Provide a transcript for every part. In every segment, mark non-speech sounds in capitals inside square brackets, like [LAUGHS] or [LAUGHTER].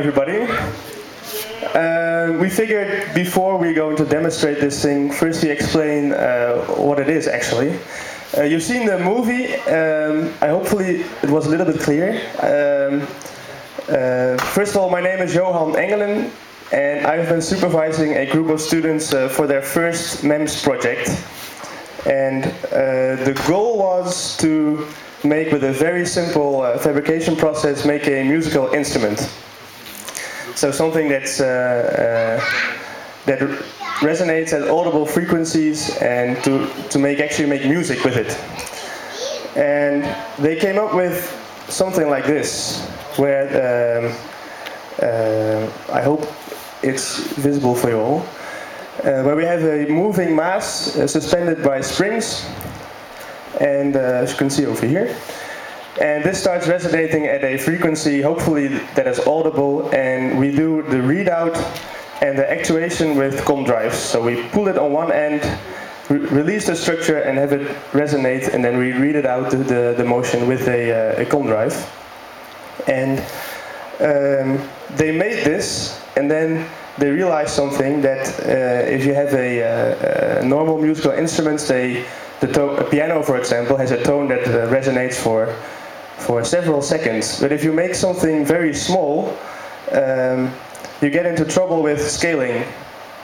everybody. Uh, we figured before we go to demonstrate this thing, first we explain uh, what it is actually. Uh, you've seen the movie. Um, I hopefully it was a little bit clear. Um, uh, first of all, my name is Johan Engelen, and I've been supervising a group of students uh, for their first MEMS project. And uh, the goal was to make, with a very simple fabrication process, make a musical instrument. So something that's uh, that resonates at audible frequencies and to, to make actually make music with it. And they came up with something like this, where um, uh, I hope it's visible for you all, uh, where we have a moving mass uh, suspended by springs, and uh, as you can see over here. And this starts resonating at a frequency, hopefully that is audible, and we do the readout and the actuation with comb drives. So we pull it on one end, re release the structure and have it resonate, and then we read it out the, the motion with a, uh, a comb drive. And um, they made this, and then they realized something that uh, if you have a, uh, normal musical instruments, they, the piano, for example, has a tone that uh, resonates for for several seconds. But if you make something very small, um, you get into trouble with scaling.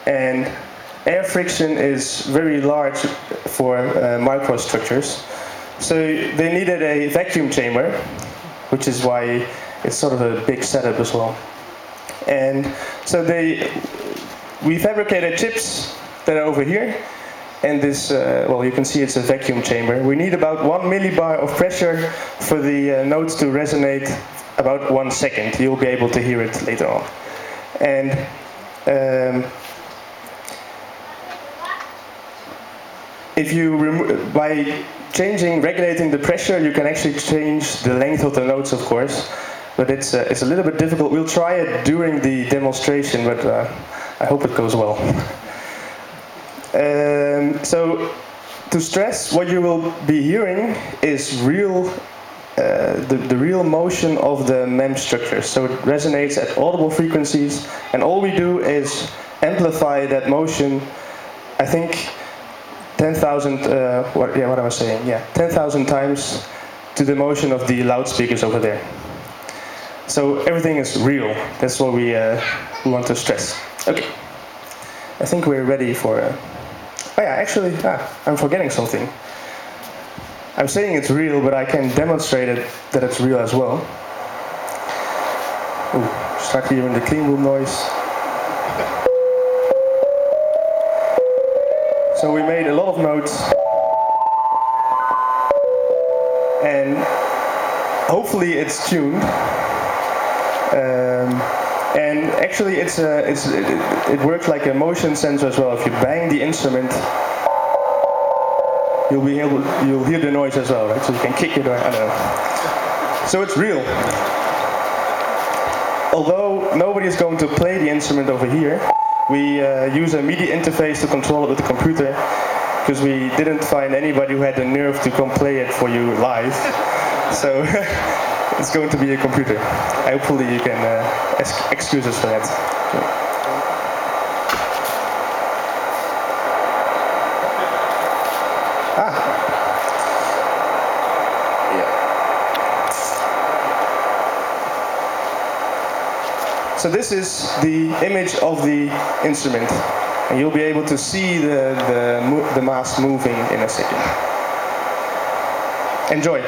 And air friction is very large for uh, microstructures. So they needed a vacuum chamber, which is why it's sort of a big setup as well. And so they, we fabricated chips that are over here, and this, uh, well, you can see it's a vacuum chamber. We need about one millibar of pressure for the uh, notes to resonate about one second. You'll be able to hear it later on. And um, if you by changing, regulating the pressure, you can actually change the length of the notes, of course. But it's uh, it's a little bit difficult. We'll try it during the demonstration, but uh, I hope it goes well. [LAUGHS] Um, so to stress, what you will be hearing is real, uh, the, the real motion of the MEM structure. So it resonates at audible frequencies, and all we do is amplify that motion, I think 10,000, uh, what, yeah, what I saying? Yeah, 10,000 times to the motion of the loudspeakers over there. So everything is real. That's what we, uh, want to stress. Okay. I think we're ready for uh, Oh yeah, actually, ah, I'm forgetting something. I'm saying it's real, but I can demonstrate it that it's real as well. Ooh, start hearing the clean room noise. So we made a lot of notes. And hopefully it's tuned. Um, and actually, it's a, it's, it, it works like a motion sensor as well. If you bang the instrument, you'll be able, you'll hear the noise as well, right? So you can kick it or I don't know. So it's real. Although nobody is going to play the instrument over here, we uh, use a MIDI interface to control it with the computer because we didn't find anybody who had the nerve to come play it for you live. [LAUGHS] So [LAUGHS] it's going to be a computer. Hopefully you can uh, excuse us for that. Ah. Yeah. So this is the image of the instrument. And you'll be able to see the, the, the mass moving in a second. Enjoy.